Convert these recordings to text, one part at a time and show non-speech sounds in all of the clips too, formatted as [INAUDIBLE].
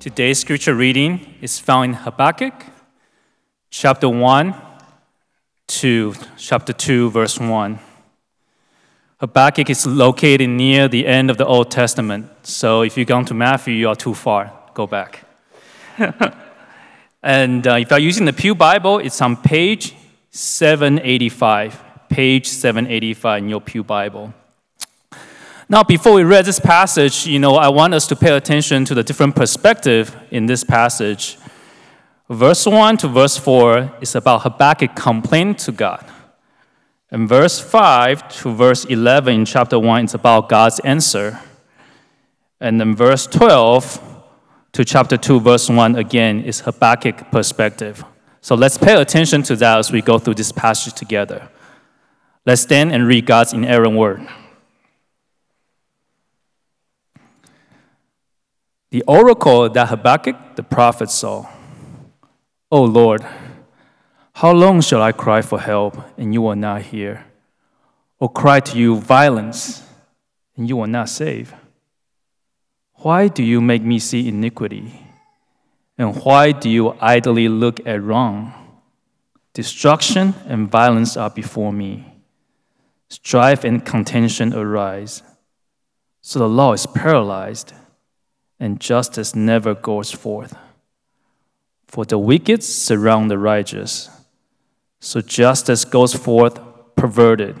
Today's scripture reading is found in Habakkuk chapter 1 to chapter 2, verse 1. Habakkuk is located near the end of the Old Testament, so if you go to Matthew, you are too far. Go back. [LAUGHS] and uh, if you're using the Pew Bible, it's on page 785. Page 785 in your Pew Bible. Now, before we read this passage, you know, I want us to pay attention to the different perspective in this passage. Verse 1 to verse 4 is about Habakkuk complaint to God. And verse 5 to verse 11 in chapter 1 is about God's answer. And then verse 12 to chapter 2, verse 1 again is Habakkuk perspective. So let's pay attention to that as we go through this passage together. Let's stand and read God's inerrant word. The oracle that Habakkuk the prophet saw. O Lord, how long shall I cry for help and you will not hear? Or cry to you violence and you will not save? Why do you make me see iniquity? And why do you idly look at wrong? Destruction and violence are before me. Strife and contention arise. So the law is paralyzed and justice never goes forth. For the wicked surround the righteous, so justice goes forth perverted.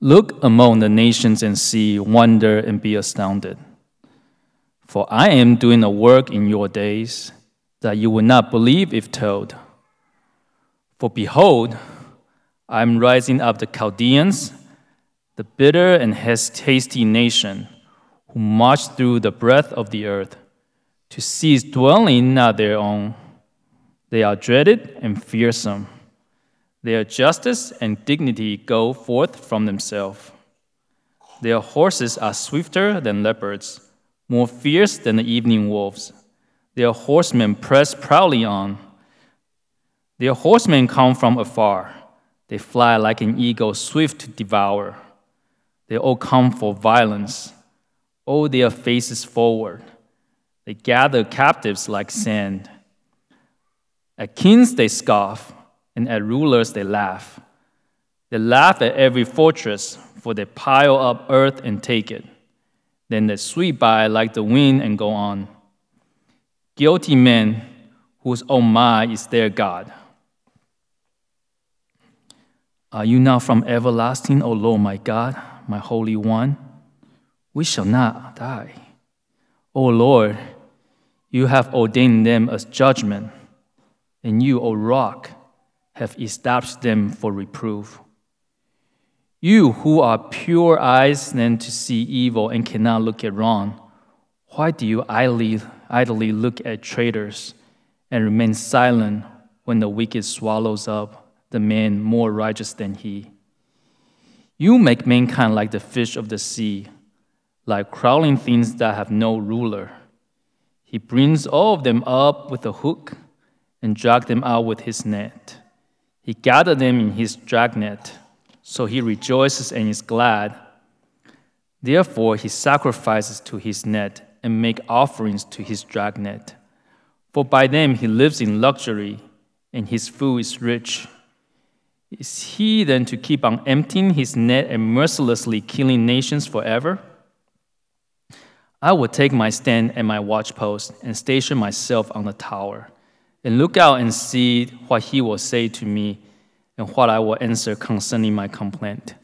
Look among the nations and see, wonder and be astounded. For I am doing a work in your days that you will not believe if told. For behold, I am rising up the Chaldeans, the bitter and hasty nation who march through the breadth of the earth to seize dwelling not their own. They are dreaded and fearsome. Their justice and dignity go forth from themselves. Their horses are swifter than leopards, more fierce than the evening wolves. Their horsemen press proudly on. Their horsemen come from afar. They fly like an eagle, swift to devour. They all come for violence all their faces forward. They gather captives like sand. At kings they scoff, and at rulers they laugh. They laugh at every fortress, for they pile up earth and take it. Then they sweep by like the wind and go on. Guilty men whose own mind is their God. Are you not from everlasting, O Lord my God, my Holy One? We shall not die. O Lord, you have ordained them as judgment, and you, O rock, have established them for reproof. You who are pure eyes then to see evil and cannot look at wrong, why do you idly, idly look at traitors and remain silent when the wicked swallows up the man more righteous than he? You make mankind like the fish of the sea like crawling things that have no ruler. He brings all of them up with a hook and drags them out with his net. He gathered them in his dragnet, so he rejoices and is glad. Therefore, he sacrifices to his net and make offerings to his dragnet. For by them he lives in luxury, and his food is rich. Is he then to keep on emptying his net and mercilessly killing nations forever? I will take my stand at my watchpost and station myself on the tower, and look out and see what he will say to me and what I will answer concerning my complaint.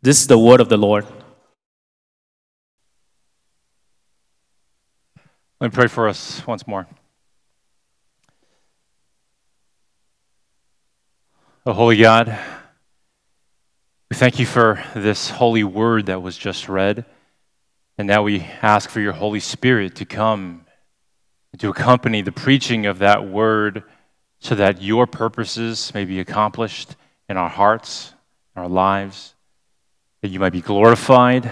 This is the word of the Lord. Let me pray for us once more. Oh, holy God, we thank you for this holy word that was just read. And now we ask for your Holy Spirit to come and to accompany the preaching of that word so that your purposes may be accomplished in our hearts, in our lives, that you might be glorified,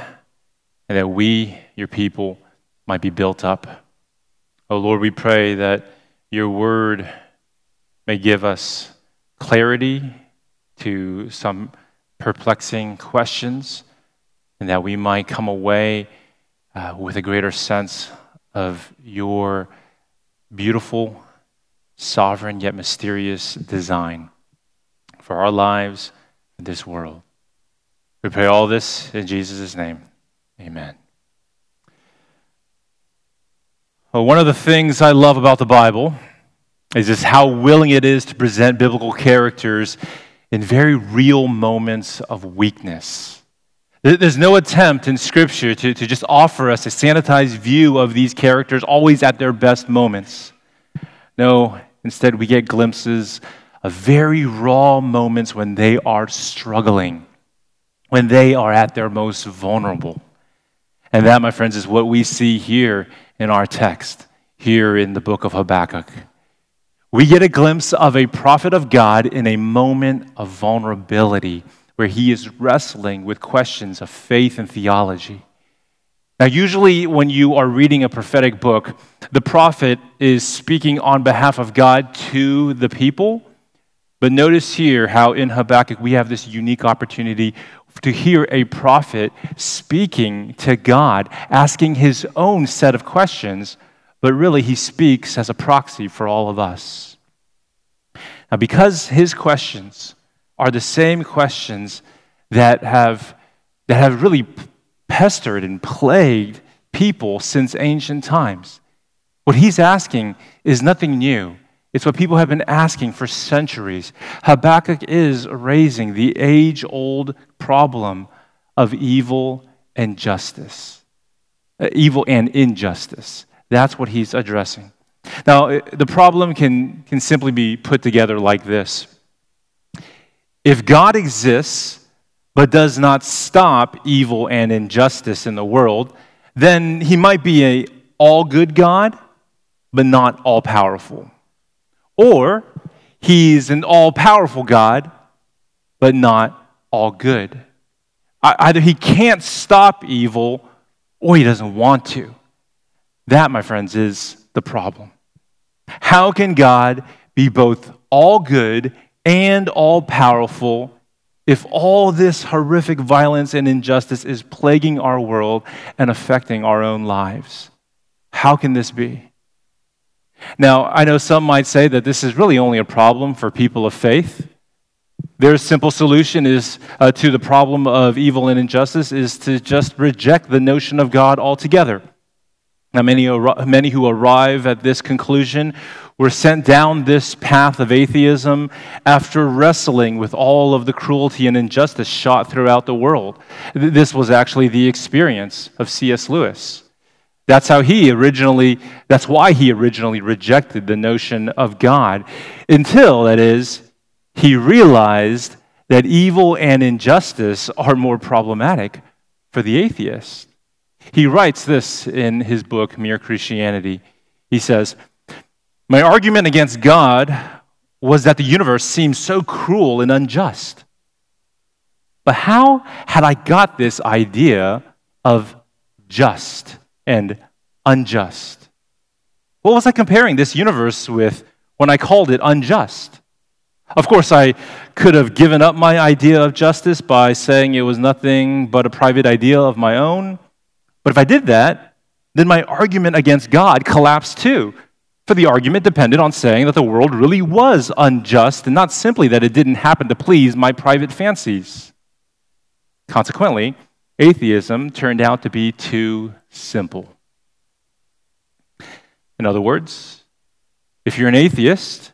and that we, your people, might be built up. Oh Lord, we pray that your word may give us clarity to some perplexing questions, and that we might come away uh, with a greater sense of your beautiful, sovereign, yet mysterious design for our lives and this world. We pray all this in Jesus' name. Amen. Well, one of the things I love about the Bible is just how willing it is to present biblical characters in very real moments of weakness. There's no attempt in Scripture to, to just offer us a sanitized view of these characters always at their best moments. No, instead, we get glimpses of very raw moments when they are struggling, when they are at their most vulnerable. And that, my friends, is what we see here in our text, here in the book of Habakkuk we get a glimpse of a prophet of God in a moment of vulnerability where he is wrestling with questions of faith and theology. Now, usually, when you are reading a prophetic book, the prophet is speaking on behalf of God to the people. But notice here how in Habakkuk we have this unique opportunity to hear a prophet speaking to God, asking his own set of questions but really he speaks as a proxy for all of us. Now, because his questions are the same questions that have, that have really pestered and plagued people since ancient times, what he's asking is nothing new. It's what people have been asking for centuries. Habakkuk is raising the age old problem of evil and justice, uh, evil and injustice. That's what he's addressing. Now, the problem can, can simply be put together like this If God exists, but does not stop evil and injustice in the world, then he might be a all good God, but not all powerful. Or he's an all powerful God, but not all good. Either he can't stop evil or he doesn't want to. That, my friends, is the problem. How can God be both all good and all powerful if all this horrific violence and injustice is plaguing our world and affecting our own lives? How can this be? Now, I know some might say that this is really only a problem for people of faith. Their simple solution is uh, to the problem of evil and injustice is to just reject the notion of God altogether. Now, many, many who arrive at this conclusion were sent down this path of atheism after wrestling with all of the cruelty and injustice shot throughout the world. This was actually the experience of C.S. Lewis. That's how he originally, that's why he originally rejected the notion of God until, that is, he realized that evil and injustice are more problematic for the atheist. He writes this in his book, Mere Christianity. He says, My argument against God was that the universe seemed so cruel and unjust. But how had I got this idea of just and unjust? What was I comparing this universe with when I called it unjust? Of course, I could have given up my idea of justice by saying it was nothing but a private idea of my own. But if I did that, then my argument against God collapsed too. For the argument depended on saying that the world really was unjust and not simply that it didn't happen to please my private fancies. Consequently, atheism turned out to be too simple. In other words, if you're an atheist,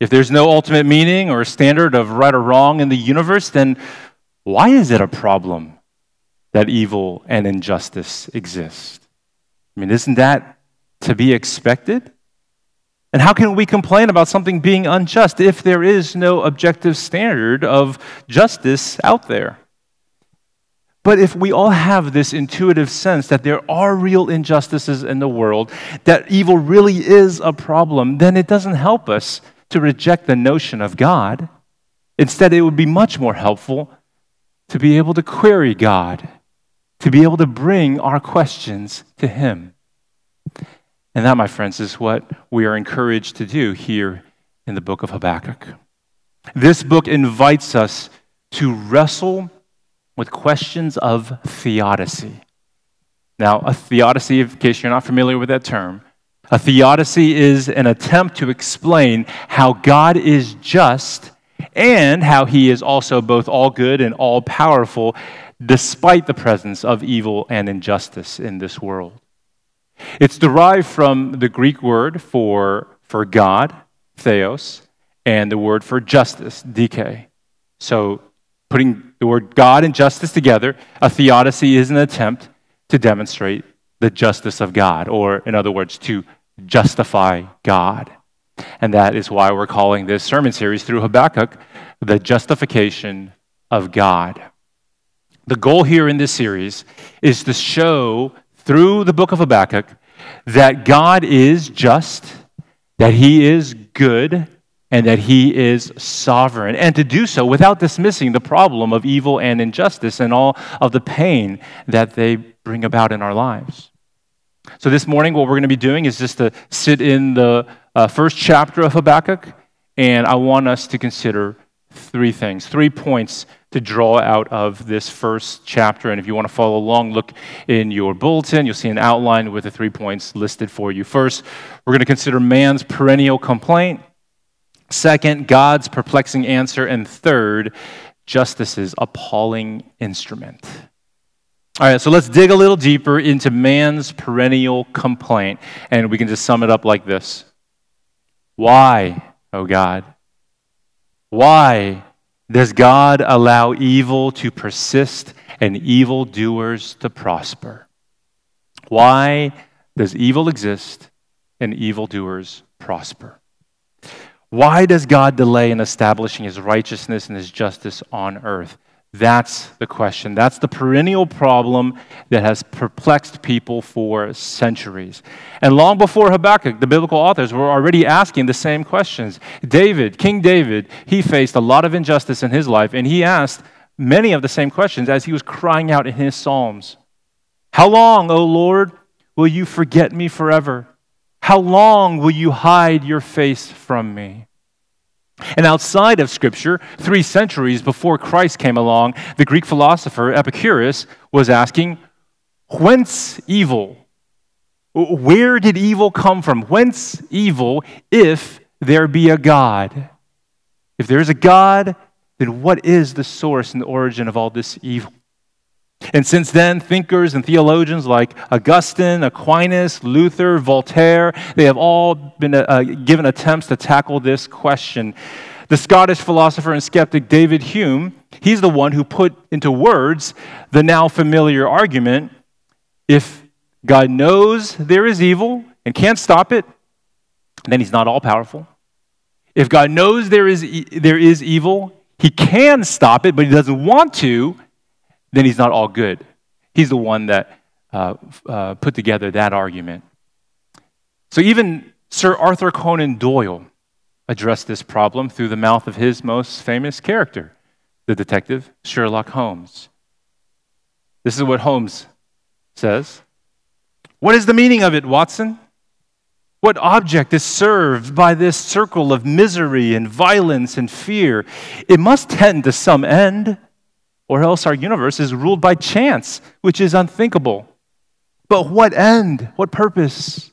if there's no ultimate meaning or standard of right or wrong in the universe, then why is it a problem that evil and injustice exist. I mean, isn't that to be expected? And how can we complain about something being unjust if there is no objective standard of justice out there? But if we all have this intuitive sense that there are real injustices in the world, that evil really is a problem, then it doesn't help us to reject the notion of God. Instead, it would be much more helpful to be able to query God to be able to bring our questions to Him. And that, my friends, is what we are encouraged to do here in the book of Habakkuk. This book invites us to wrestle with questions of theodicy. Now, a theodicy, in case you're not familiar with that term, a theodicy is an attempt to explain how God is just and how he is also both all good and all powerful, despite the presence of evil and injustice in this world. It's derived from the Greek word for, for God, theos, and the word for justice, dike. So, putting the word God and justice together, a theodicy is an attempt to demonstrate the justice of God, or in other words, to justify God. And that is why we're calling this sermon series through Habakkuk the justification of God. The goal here in this series is to show through the book of Habakkuk that God is just, that he is good, and that he is sovereign, and to do so without dismissing the problem of evil and injustice and all of the pain that they bring about in our lives. So, this morning, what we're going to be doing is just to sit in the uh, first chapter of Habakkuk, and I want us to consider three things, three points to draw out of this first chapter. And if you want to follow along, look in your bulletin. You'll see an outline with the three points listed for you. First, we're going to consider man's perennial complaint. Second, God's perplexing answer. And third, justice's appalling instrument. All right, so let's dig a little deeper into man's perennial complaint, and we can just sum it up like this Why, oh God? Why does God allow evil to persist and evildoers to prosper? Why does evil exist and evildoers prosper? Why does God delay in establishing his righteousness and his justice on earth? That's the question. That's the perennial problem that has perplexed people for centuries. And long before Habakkuk, the biblical authors were already asking the same questions. David, King David, he faced a lot of injustice in his life, and he asked many of the same questions as he was crying out in his Psalms How long, O Lord, will you forget me forever? How long will you hide your face from me? And outside of Scripture, three centuries before Christ came along, the Greek philosopher Epicurus was asking, Whence evil? Where did evil come from? Whence evil if there be a God? If there is a God, then what is the source and the origin of all this evil? And since then, thinkers and theologians like Augustine, Aquinas, Luther, Voltaire, they have all been uh, given attempts to tackle this question. The Scottish philosopher and skeptic David Hume, he's the one who put into words the now familiar argument if God knows there is evil and can't stop it, then he's not all powerful. If God knows there is, e- there is evil, he can stop it, but he doesn't want to, then he's not all good. He's the one that uh, uh, put together that argument. So even Sir Arthur Conan Doyle addressed this problem through the mouth of his most famous character, the detective Sherlock Holmes. This is what Holmes says What is the meaning of it, Watson? What object is served by this circle of misery and violence and fear? It must tend to some end or else our universe is ruled by chance, which is unthinkable. But what end? What purpose?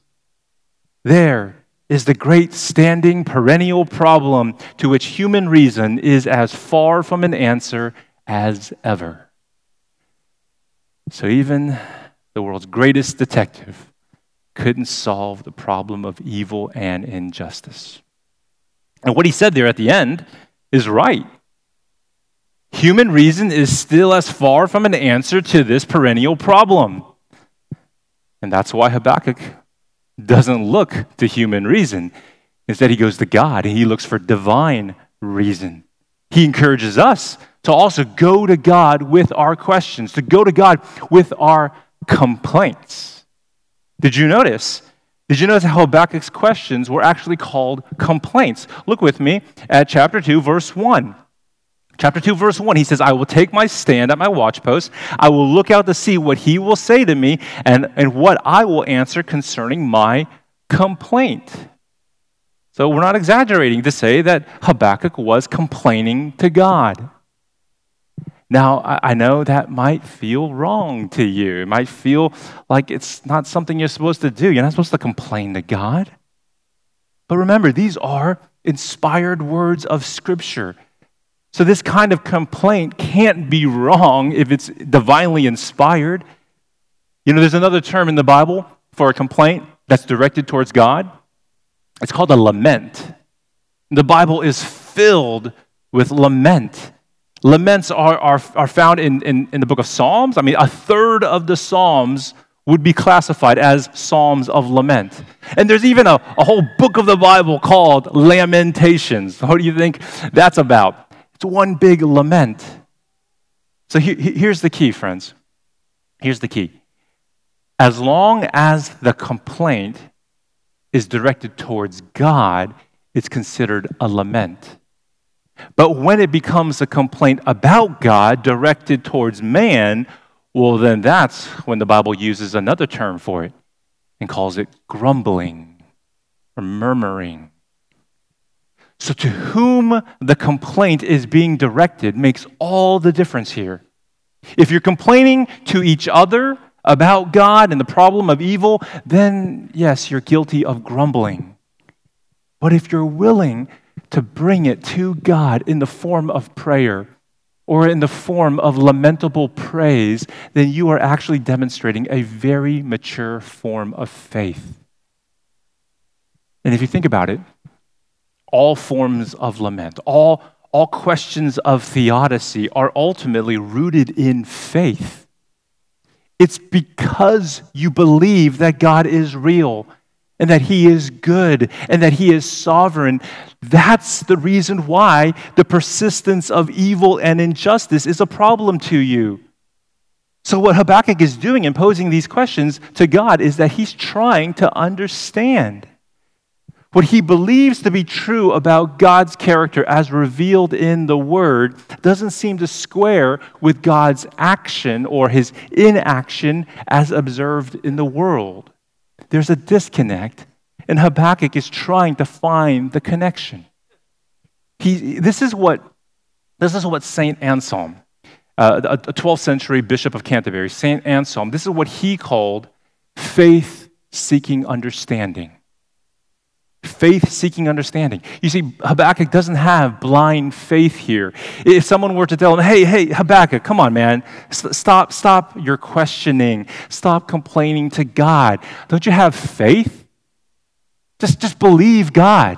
There is the great standing perennial problem to which human reason is as far from an answer as ever. So even the world's greatest detective couldn't solve the problem of evil and injustice. And what he said there at the end is right. Human reason is still as far from an answer to this perennial problem. And that's why Habakkuk doesn't look to human reason. Instead, he goes to God and he looks for divine reason. He encourages us to also go to God with our questions, to go to God with our complaints. Did you notice? Did you notice how Habakkuk's questions were actually called complaints? Look with me at chapter 2, verse 1. Chapter 2, verse 1, he says, I will take my stand at my watchpost. I will look out to see what he will say to me and, and what I will answer concerning my complaint. So we're not exaggerating to say that Habakkuk was complaining to God. Now, I know that might feel wrong to you. It might feel like it's not something you're supposed to do. You're not supposed to complain to God. But remember, these are inspired words of Scripture. So, this kind of complaint can't be wrong if it's divinely inspired. You know, there's another term in the Bible for a complaint that's directed towards God. It's called a lament. The Bible is filled with lament. Laments are, are, are found in, in, in the book of Psalms. I mean, a third of the Psalms would be classified as Psalms of lament. And there's even a, a whole book of the Bible called Lamentations. What do you think that's about? It's one big lament. So he, here's the key, friends. Here's the key. As long as the complaint is directed towards God, it's considered a lament. But when it becomes a complaint about God directed towards man, well, then that's when the Bible uses another term for it and calls it grumbling or murmuring. So, to whom the complaint is being directed makes all the difference here. If you're complaining to each other about God and the problem of evil, then yes, you're guilty of grumbling. But if you're willing to bring it to God in the form of prayer or in the form of lamentable praise, then you are actually demonstrating a very mature form of faith. And if you think about it, all forms of lament, all, all questions of theodicy are ultimately rooted in faith. It's because you believe that God is real and that He is good and that He is sovereign. That's the reason why the persistence of evil and injustice is a problem to you. So, what Habakkuk is doing in posing these questions to God is that he's trying to understand what he believes to be true about God's character as revealed in the Word doesn't seem to square with God's action or his inaction as observed in the world there's a disconnect, and Habakkuk is trying to find the connection. He, this, is what, this is what St. Anselm, uh, a 12th century bishop of Canterbury, St. Anselm, this is what he called faith seeking understanding faith seeking understanding. You see, Habakkuk doesn't have blind faith here. If someone were to tell him, hey, hey, Habakkuk, come on, man, stop, stop your questioning, stop complaining to God. Don't you have faith? Just, just believe God,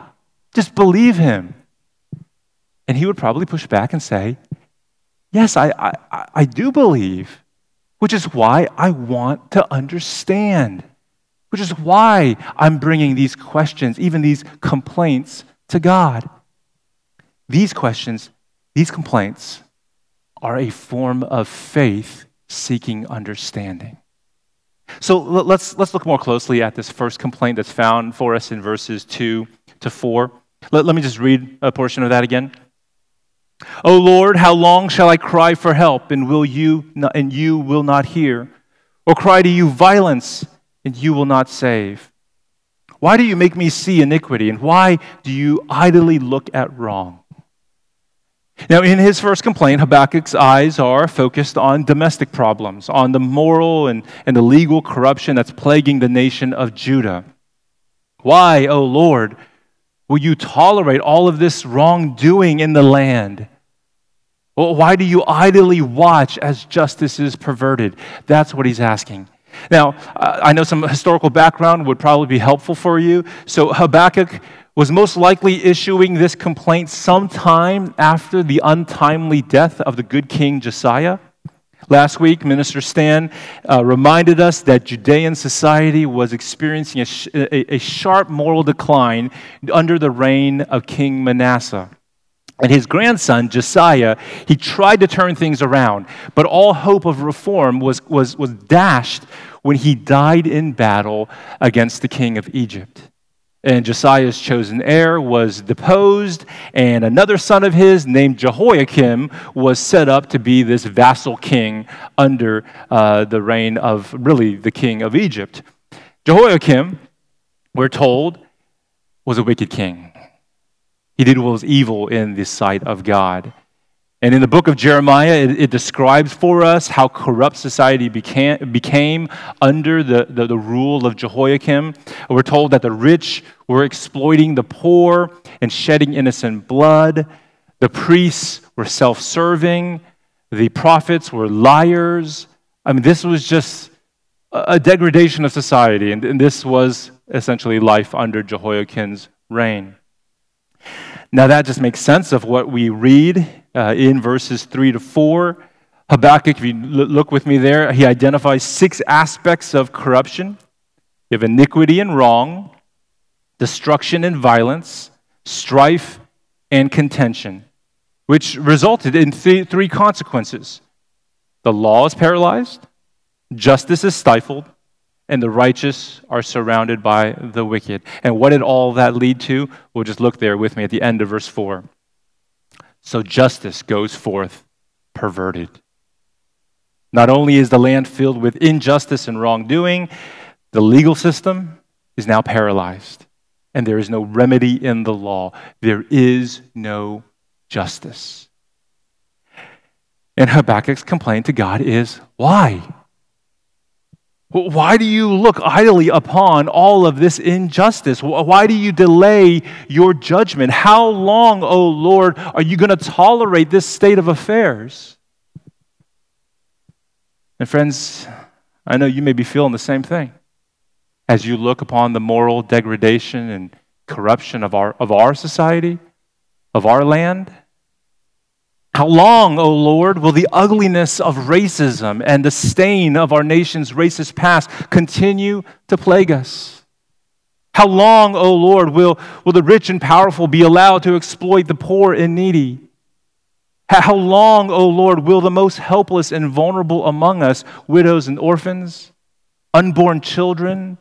just believe Him. And he would probably push back and say, Yes, I, I, I do believe, which is why I want to understand which is why I'm bringing these questions, even these complaints, to God. These questions, these complaints, are a form of faith seeking understanding. So let's, let's look more closely at this first complaint that's found for us in verses 2 to 4. Let, let me just read a portion of that again. O Lord, how long shall I cry for help and will you not, and you will not hear? Or cry to you violence and you will not save? Why do you make me see iniquity, and why do you idly look at wrong? Now, in his first complaint, Habakkuk's eyes are focused on domestic problems, on the moral and, and the legal corruption that's plaguing the nation of Judah. Why, O oh Lord, will you tolerate all of this wrongdoing in the land? Well, why do you idly watch as justice is perverted? That's what he's asking. Now, I know some historical background would probably be helpful for you. So, Habakkuk was most likely issuing this complaint sometime after the untimely death of the good king Josiah. Last week, Minister Stan uh, reminded us that Judean society was experiencing a, sh- a, a sharp moral decline under the reign of King Manasseh. And his grandson, Josiah, he tried to turn things around, but all hope of reform was, was, was dashed when he died in battle against the king of Egypt. And Josiah's chosen heir was deposed, and another son of his, named Jehoiakim, was set up to be this vassal king under uh, the reign of really the king of Egypt. Jehoiakim, we're told, was a wicked king. He did what was evil in the sight of God. And in the book of Jeremiah, it, it describes for us how corrupt society became, became under the, the, the, rule of Jehoiakim. We're told that the rich were exploiting the poor and shedding innocent blood. The priests were self serving. The prophets were liars. I mean, this was just a degradation of society, and, and this was essentially life under Jehoiakim's reign. Now, that just makes sense of what we read uh, in verses 3 to 4. Habakkuk, if you look with me there, he identifies six aspects of corruption. You have iniquity and wrong, destruction and violence, strife and contention, which resulted in th- three consequences. The law is paralyzed, justice is stifled, and the righteous are surrounded by the wicked. And what did all that lead to? We'll just look there with me at the end of verse 4. So justice goes forth perverted. Not only is the land filled with injustice and wrongdoing, the legal system is now paralyzed, and there is no remedy in the law. There is no justice. And Habakkuk's complaint to God is why? Why do you look idly upon all of this injustice? Why do you delay your judgment? How long, O oh Lord, are you going to tolerate this state of affairs? And, friends, I know you may be feeling the same thing as you look upon the moral degradation and corruption of our, of our society, of our land. How long, O Lord, will the ugliness of racism and the stain of our nation's racist past continue to plague us? How long, O Lord, will, will the rich and powerful be allowed to exploit the poor and needy? How long, O Lord, will the most helpless and vulnerable among us, widows and orphans, unborn children,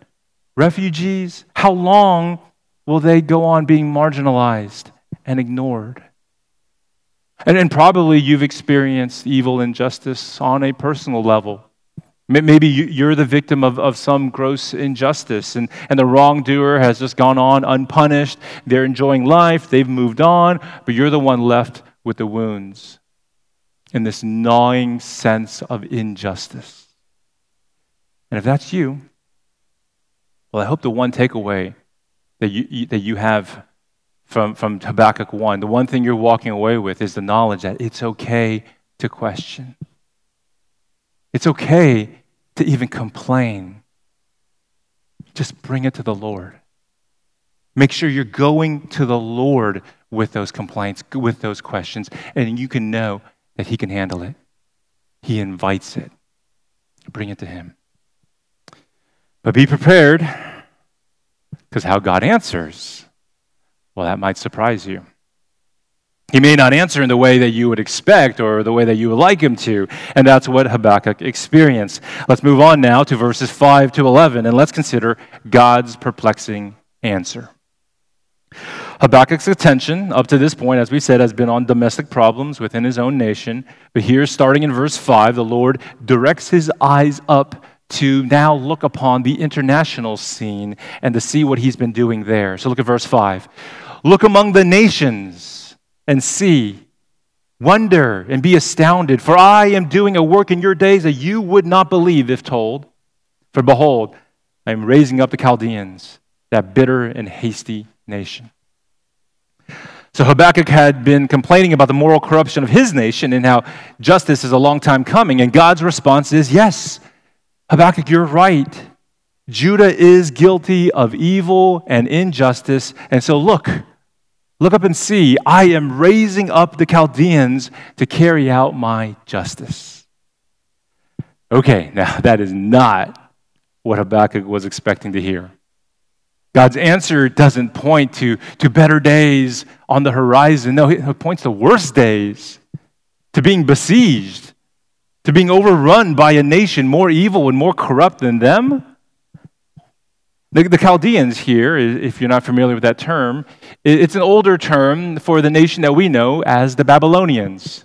refugees, how long will they go on being marginalized and ignored? And, and probably you've experienced evil injustice on a personal level. Maybe you're the victim of, of some gross injustice, and, and the wrongdoer has just gone on unpunished. They're enjoying life, they've moved on, but you're the one left with the wounds and this gnawing sense of injustice. And if that's you, well, I hope the one takeaway that you, that you have from, from Habakkuk 1, the one thing you're walking away with is the knowledge that it's okay to question. It's okay to even complain. Just bring it to the Lord. Make sure you're going to the Lord with those complaints, with those questions, and you can know that He can handle it. He invites it. Bring it to Him. But be prepared, because how God answers well, that might surprise you. He may not answer in the way that you would expect or the way that you would like him to. And that's what Habakkuk experienced. Let's move on now to verses 5 to 11 and let's consider God's perplexing answer. Habakkuk's attention up to this point, as we said, has been on domestic problems within his own nation. But here, starting in verse 5, the Lord directs his eyes up to now look upon the international scene and to see what he's been doing there. So look at verse 5. Look among the nations and see. Wonder and be astounded, for I am doing a work in your days that you would not believe if told. For behold, I am raising up the Chaldeans, that bitter and hasty nation. So Habakkuk had been complaining about the moral corruption of his nation and how justice is a long time coming. And God's response is yes, Habakkuk, you're right. Judah is guilty of evil and injustice. And so look, Look up and see, I am raising up the Chaldeans to carry out my justice. Okay, now [LAUGHS] that is not what Habakkuk was expecting to hear. God's answer doesn't point to, to better days on the horizon. No, it points to worse days, to being besieged, to being overrun by a nation more evil and more corrupt than them. The, the Chaldeans here, if you're not familiar with that term, it's an older term for the nation that we know as the Babylonians.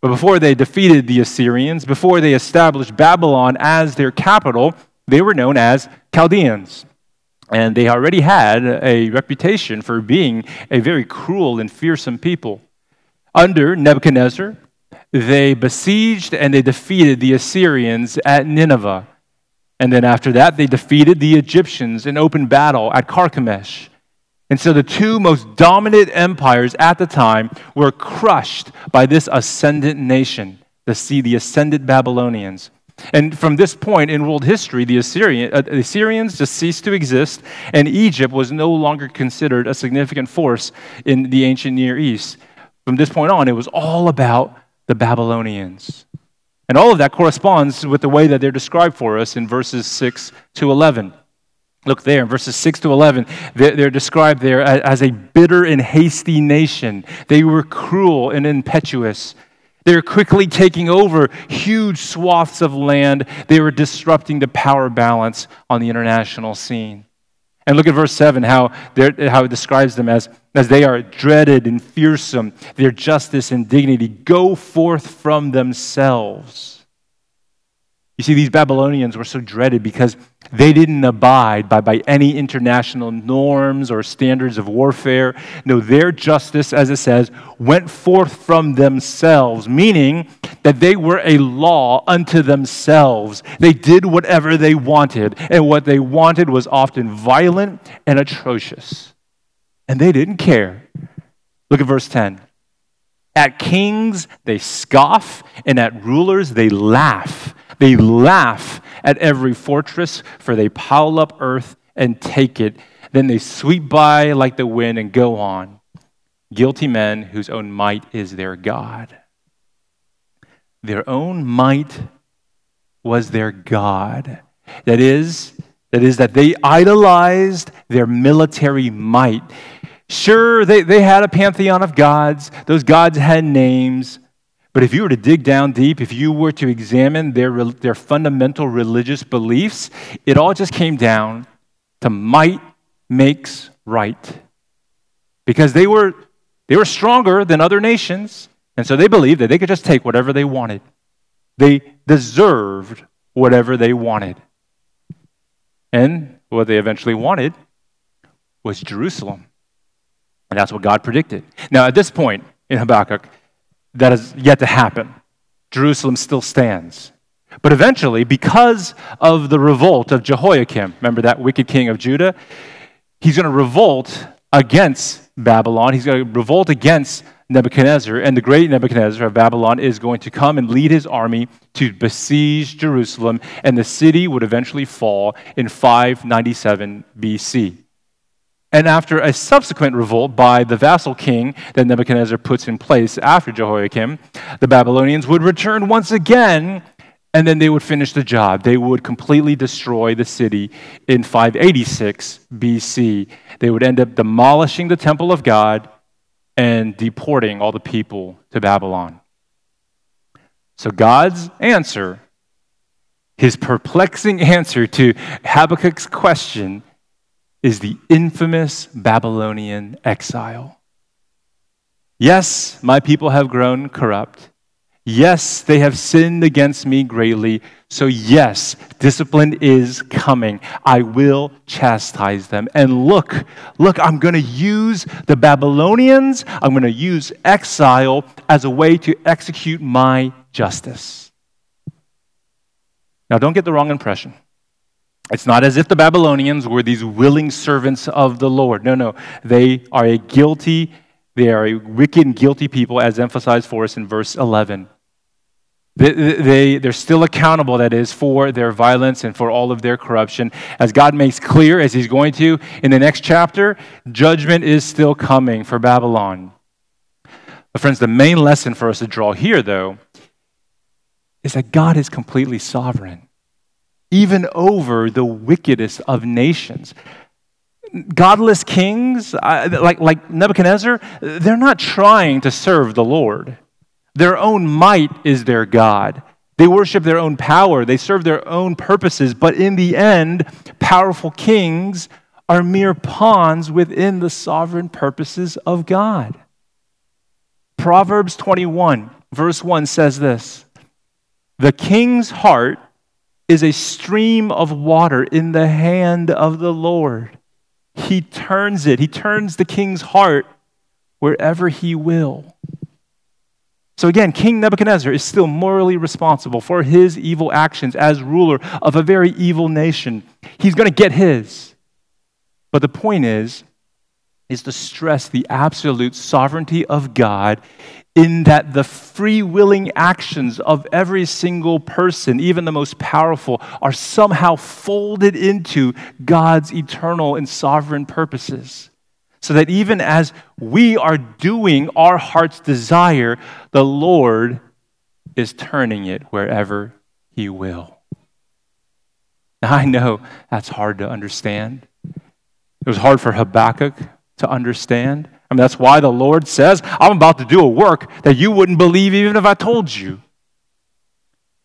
But before they defeated the Assyrians, before they established Babylon as their capital, they were known as Chaldeans. And they already had a reputation for being a very cruel and fearsome people. Under Nebuchadnezzar, they besieged and they defeated the Assyrians at Nineveh. And then after that, they defeated the Egyptians in open battle at Carchemish. And so the two most dominant empires at the time were crushed by this ascendant nation, the, the ascendant Babylonians. And from this point in world history, the, Assyrian, uh, the Assyrians just ceased to exist, and Egypt was no longer considered a significant force in the ancient Near East. From this point on, it was all about the Babylonians. And all of that corresponds with the way that they're described for us in verses 6 to 11. Look there in verses 6 to 11. They're, described there as a bitter and hasty nation. They were cruel and impetuous. They were quickly taking over huge swaths of land. They were disrupting the power balance on the international scene. And look at verse 7, how, how it describes them as, as they are dreaded and fearsome. Their justice and dignity go forth from themselves. You see, these Babylonians were so dreaded because they didn't abide by, by any international norms or standards of warfare. No, their justice, as it says, went forth from themselves, meaning that they were a law unto themselves. They did whatever they wanted, and what they wanted was often violent and atrocious. And they didn't care. Look at verse 10. At kings, they scoff, and at rulers, they laugh. They laugh at every fortress, for they pile up earth and take it. Then they sweep by like the wind and go on. Guilty men whose own might is their God. Their own might was their God. That is, that is that they idolized their military might. Sure, they, they had a pantheon of gods. Those gods had names. But if you were to dig down deep, if you were to examine their, their fundamental religious beliefs, it all just came down to might makes right. Because they were, they were stronger than other nations, and so they believed that they could just take whatever they wanted. They deserved whatever they wanted. And what they eventually wanted was Jerusalem. And that's what God predicted. Now, at this point in Habakkuk, that is yet to happen. Jerusalem still stands. But eventually, because of the revolt of Jehoiakim, remember that wicked king of Judah, he's going to revolt against Babylon. He's going to revolt against Nebuchadnezzar, and the great Nebuchadnezzar of Babylon is going to come and lead his army to besiege Jerusalem, and the city would eventually fall in 597 BC. And after a subsequent revolt by the vassal king that Nebuchadnezzar puts in place after Jehoiakim, the Babylonians would return once again and then they would finish the job. They would completely destroy the city in 586 BC. They would end up demolishing the temple of God and deporting all the people to Babylon. So God's answer, his perplexing answer to Habakkuk's question, is the infamous Babylonian exile. Yes, my people have grown corrupt. Yes, they have sinned against me greatly. So, yes, discipline is coming. I will chastise them. And look, look, I'm going to use the Babylonians, I'm going to use exile as a way to execute my justice. Now, don't get the wrong impression. It's not as if the Babylonians were these willing servants of the Lord. No, no. They are a guilty, they are a wicked and guilty people, as emphasized for us in verse 11. They, they, they're still accountable, that is, for their violence and for all of their corruption. As God makes clear, as He's going to in the next chapter, judgment is still coming for Babylon. But, friends, the main lesson for us to draw here, though, is that God is completely sovereign even over the wickedest of nations. Godless kings, like, like Nebuchadnezzar, they're not trying to serve the Lord. Their own might is their God. They worship their own power, they serve their own purposes, but in the end, powerful kings are mere pawns within the sovereign purposes of God. Proverbs 21, verse 1 says this The king's heart is a stream of water in the hand of the Lord. He turns it, he turns the king's heart wherever he will. So again, King Nebuchadnezzar is still morally responsible for his evil actions as ruler of a very evil nation. He's going to get his. But the point is, is to stress the absolute sovereignty of God in that the free willing actions of every single person, even the most powerful, are somehow folded into God's eternal and sovereign purposes so that even as we are doing our heart's desire, the Lord is turning it wherever He will. Now, I know that's hard to understand. It was hard for Habakkuk to understand. I mean, that's why the Lord says, I'm about to do a work that you wouldn't believe even if I told you.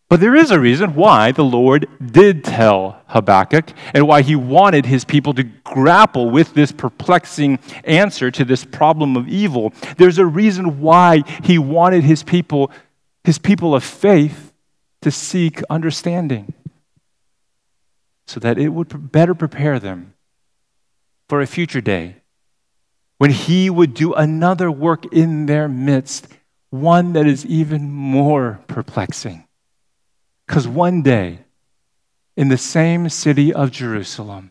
But there is a reason why the Lord did tell Habakkuk and why he wanted his people to grapple with this perplexing answer to this problem of evil. There's a reason why he wanted his people, his people of faith, to seek understanding so that it would better prepare them for a future day when he would do another work in their midst, one that is even more perplexing. Because one day, in the same city of Jerusalem,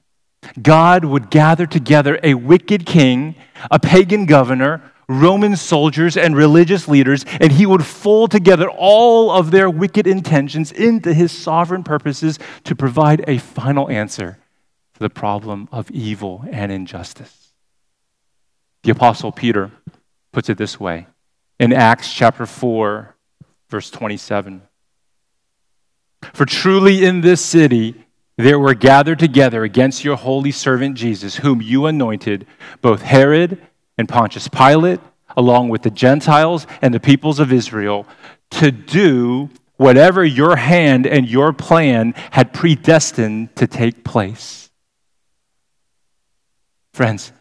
God would gather together a wicked king, a pagan governor, Roman soldiers, and religious leaders, and he would fold together all of their wicked intentions into his sovereign purposes to provide a final answer to the problem of evil and injustice. The Apostle Peter puts it this way in Acts chapter 4, verse 27. For truly in this city there were gathered together against your holy servant Jesus, whom you anointed, both Herod and Pontius Pilate, along with the Gentiles and the peoples of Israel, to do whatever your hand and your plan had predestined to take place. Friends,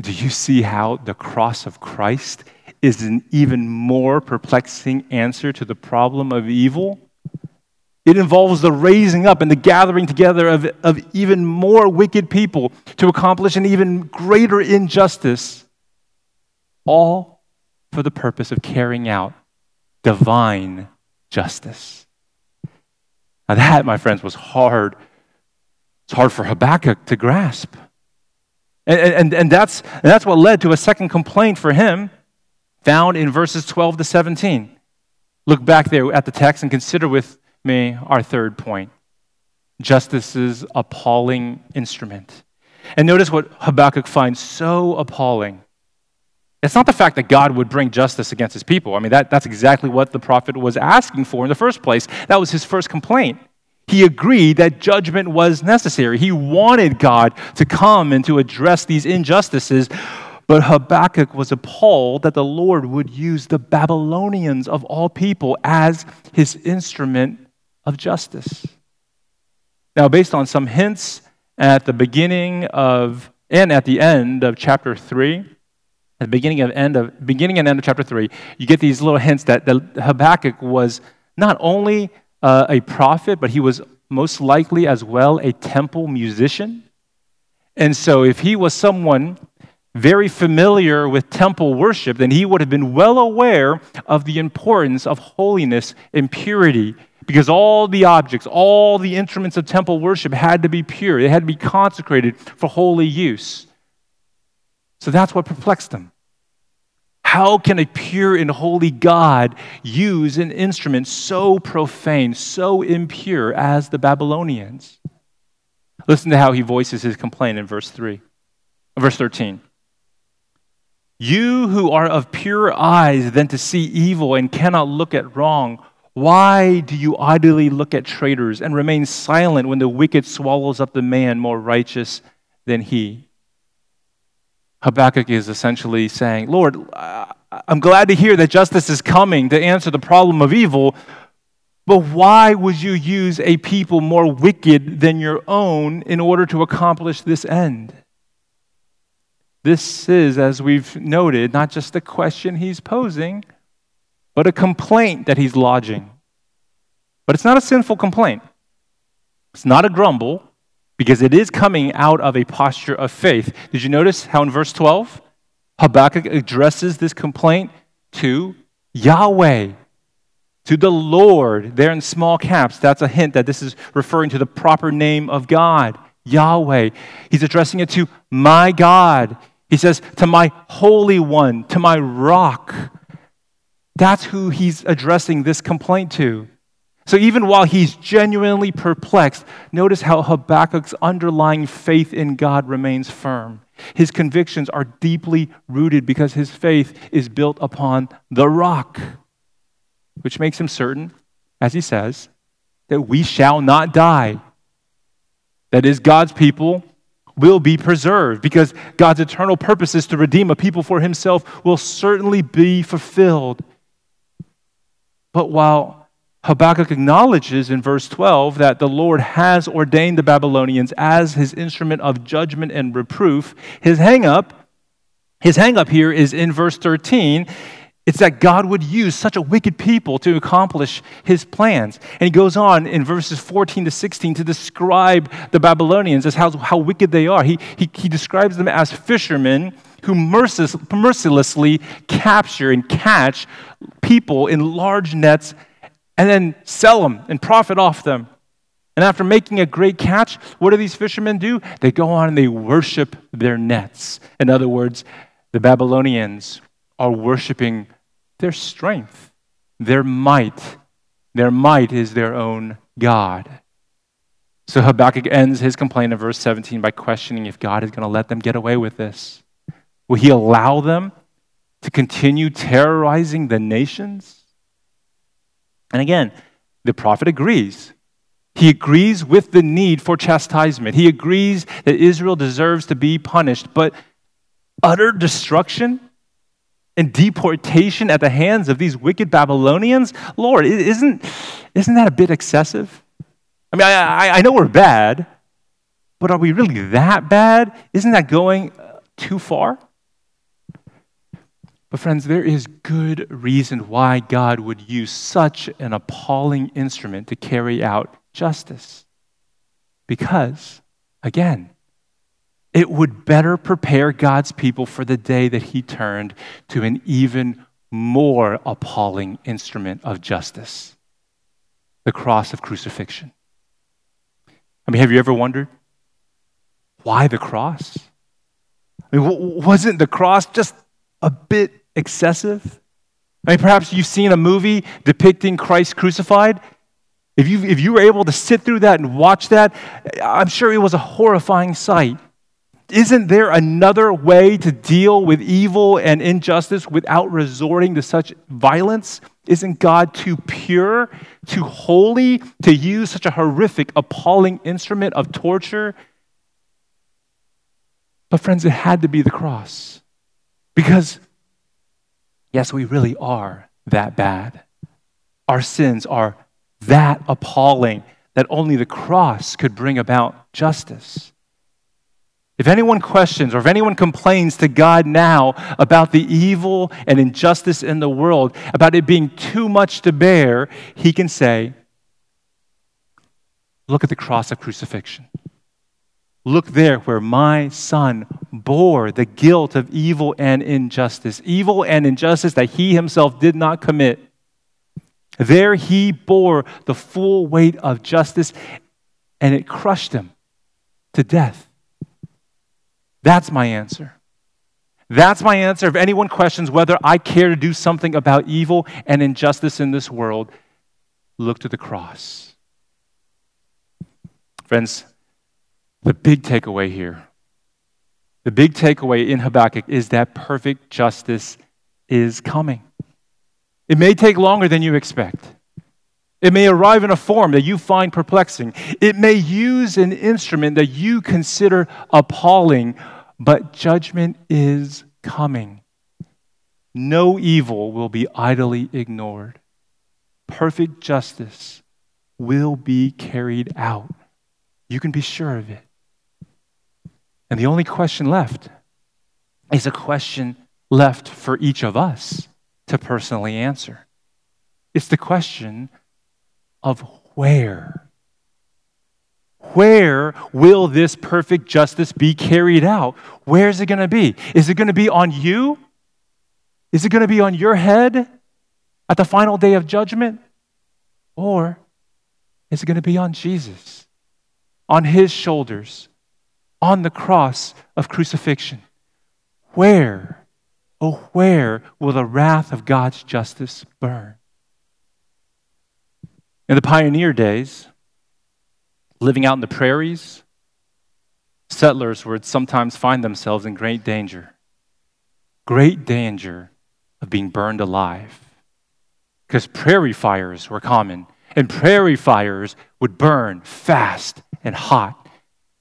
do you see how the cross of Christ is an even more perplexing answer to the problem of evil? It involves the raising up and the gathering together of, of even more wicked people to accomplish an even greater injustice, all for the purpose of carrying out divine justice. Now, that, my friends, was hard. It's hard for Habakkuk to grasp. And, and, and, that's, and that's what led to a second complaint for him found in verses 12 to 17. Look back there at the text and consider with me our third point justice's appalling instrument. And notice what Habakkuk finds so appalling. It's not the fact that God would bring justice against his people. I mean, that, that's exactly what the prophet was asking for in the first place. That was his first complaint. He agreed that judgment was necessary. He wanted God to come and to address these injustices. But Habakkuk was appalled that the Lord would use the Babylonians of all people as his instrument of justice. Now, based on some hints at the beginning of and at the end of chapter 3, at the beginning of end of beginning and end of chapter 3, you get these little hints that, that Habakkuk was not only uh, a prophet, but he was most likely as well a temple musician. And so, if he was someone very familiar with temple worship, then he would have been well aware of the importance of holiness and purity because all the objects, all the instruments of temple worship had to be pure. They had to be consecrated for holy use. So that's what perplexed them. How can a pure and holy God use an instrument so profane, so impure as the Babylonians? Listen to how he voices his complaint in verse 3, verse 13. You who are of pure eyes than to see evil and cannot look at wrong, why do you idly look at traitors and remain silent when the wicked swallows up the man more righteous than he? Habakkuk is essentially saying, Lord, I'm glad to hear that justice is coming to answer the problem of evil, but why would you use a people more wicked than your own in order to accomplish this end? This is, as we've noted, not just a question he's posing but a complaint that he's lodging. But it's not a sinful complaint. It's not a grumble because it is coming out of a posture of faith. Did you notice how in verse 12, Habakkuk addresses this complaint to Yahweh, to the Lord. There in small caps, that's a hint that this is referring to the proper name of God, Yahweh. He's addressing it to my God. He says, to my Holy One, to my rock. That's who he's addressing this complaint to. So even while he's genuinely perplexed, notice how Habakkuk's underlying faith in God remains firm. His convictions are deeply rooted because his faith is built upon the rock, which makes him certain, as he says, that we shall not die. That is, God's people will be preserved because God's eternal purposes to redeem a people for himself will certainly be fulfilled. But while Habakkuk acknowledges in verse 12 that the Lord has ordained the Babylonians as his instrument of judgment and reproof. His hangup, his hangup here is in verse 13. It's that God would use such a wicked people to accomplish his plans. And he goes on in verses 14 to 16 to describe the Babylonians as how, how wicked they are. He, he, he describes them as fishermen who mercilessly capture and catch people in large nets and then sell them and profit off them. And after making a great catch, what do these fishermen do? They go on and they worship their nets. In other words, the Babylonians are worshiping their strength, their might. Their might is their own God. So Habakkuk ends his complaint in verse 17 by questioning if God is going to let them get away with this. Will he allow them to continue terrorizing the nations? And again, the prophet agrees. He agrees with the need for chastisement. He agrees that Israel deserves to be punished, but utter destruction and deportation at the hands of these wicked Babylonians, Lord, isn't, isn't that a bit excessive? I mean, I, I know we're bad, but are we really that bad? Isn't that going uh, too far? But, friends, there is good reason why God would use such an appalling instrument to carry out justice. Because, again, it would better prepare God's people for the day that He turned to an even more appalling instrument of justice the cross of crucifixion. I mean, have you ever wondered why the cross? I mean, wasn't the cross just a bit excessive? I mean, perhaps you've seen a movie depicting Christ crucified. If you, if you were able to sit through that and watch that, I'm sure it was a horrifying sight. Isn't there another way to deal with evil and injustice without resorting to such violence? Isn't God too pure, too holy to use such a horrific, appalling instrument of torture? But, friends, it had to be the cross. Because, yes, we really are that bad. Our sins are that appalling that only the cross could bring about justice. If anyone questions or if anyone complains to God now about the evil and injustice in the world, about it being too much to bear, he can say, Look at the cross of crucifixion. Look there where my son bore the guilt of evil and injustice, evil and injustice that he himself did not commit. There he bore the full weight of justice and it crushed him to death. That's my answer. That's my answer. If anyone questions whether I care to do something about evil and injustice in this world, look to the cross. Friends, the big takeaway here, the big takeaway in Habakkuk is that perfect justice is coming. It may take longer than you expect. It may arrive in a form that you find perplexing. It may use an instrument that you consider appalling, but judgment is coming. No evil will be idly ignored. Perfect justice will be carried out. You can be sure of it. And the only question left is a question left for each of us to personally answer. It's the question of where. Where will this perfect justice be carried out? Where is it going to be? Is it going to be on you? Is it going to be on your head? at the final day of judgment? Or is it going to be on Jesus, on his shoulders, on the cross of crucifixion? Where, oh, where will the wrath of God's justice burn? In the pioneer days, living out in the prairies, settlers would sometimes find themselves in great danger. Great danger of being burned alive. Because prairie fires were common, and prairie fires would burn fast and hot.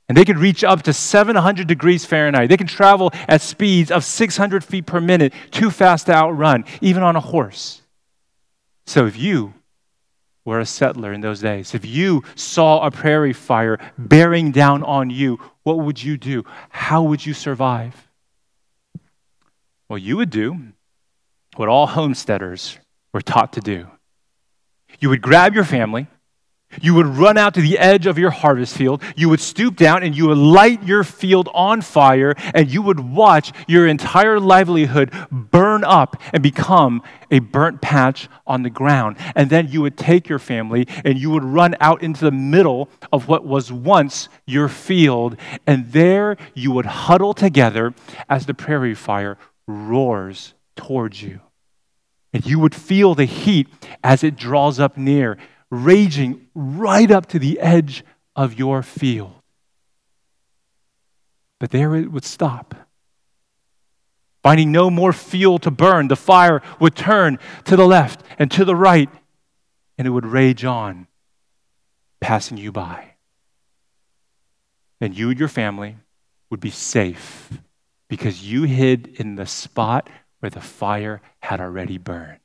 And they could reach up to 700 degrees Fahrenheit. They can travel at speeds of 600 feet per minute, too fast to outrun, even on a horse. So if you were a settler in those days, if you saw a prairie fire bearing down on you, what would you do? How would you survive? Well, you would do what all homesteaders were taught to do. You would grab your family, you would run out to the edge of your harvest field. You would stoop down and you would light your field on fire, and you would watch your entire livelihood burn up and become a burnt patch on the ground. And then you would take your family and you would run out into the middle of what was once your field, and there you would huddle together as the prairie fire roars towards you. And you would feel the heat as it draws up near raging right up to the edge of your field. But there it would stop. Finding no more fuel to burn, the fire would turn to the left and to the right, and it would rage on, passing you by. And you and your family would be safe because you hid in the spot where the fire had already burned.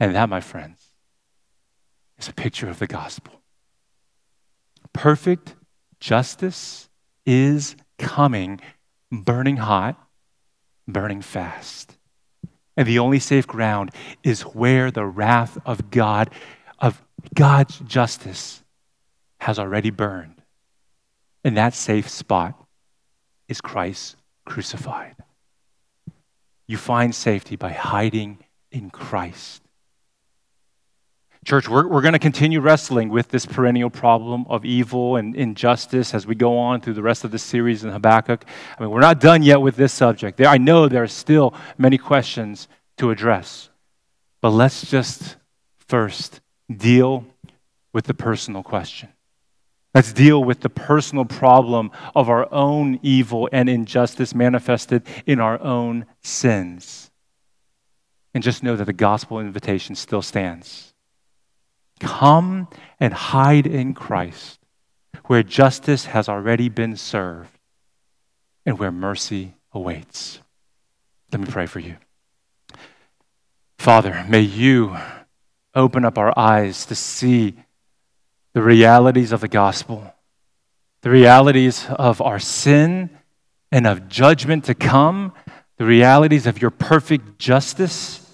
And that, my friends, is a picture of the gospel. Perfect justice is coming, burning hot, burning fast. And the only safe ground is where the wrath of God, of God's justice, has already burned. And that safe spot is Christ crucified. You find safety by hiding in Christ. Church, we're, we're going to continue wrestling with this perennial problem of evil and injustice as we go on through the rest of the series in Habakkuk. I mean, we're not done yet with this subject. There, I know there are still many questions to address. But let's just first deal with the personal question. Let's deal with the personal problem of our own evil and injustice manifested in our own sins. And just know that the gospel invitation still stands. Come and hide in Christ, where justice has already been served and where mercy awaits. Let me pray for you. Father, may you open up our eyes to see the realities of the gospel, the realities of our sin and of judgment to come, the realities of your perfect justice,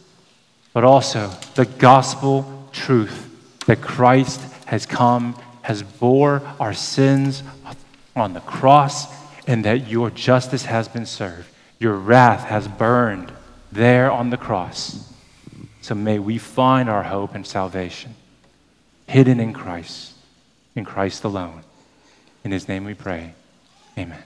but also the gospel truth that Christ has come, has bore our sins on the cross, and that your justice has been served. Your wrath has burned there on the cross. So may we find our hope and salvation hidden in Christ, in Christ alone. In his name we pray. Amen.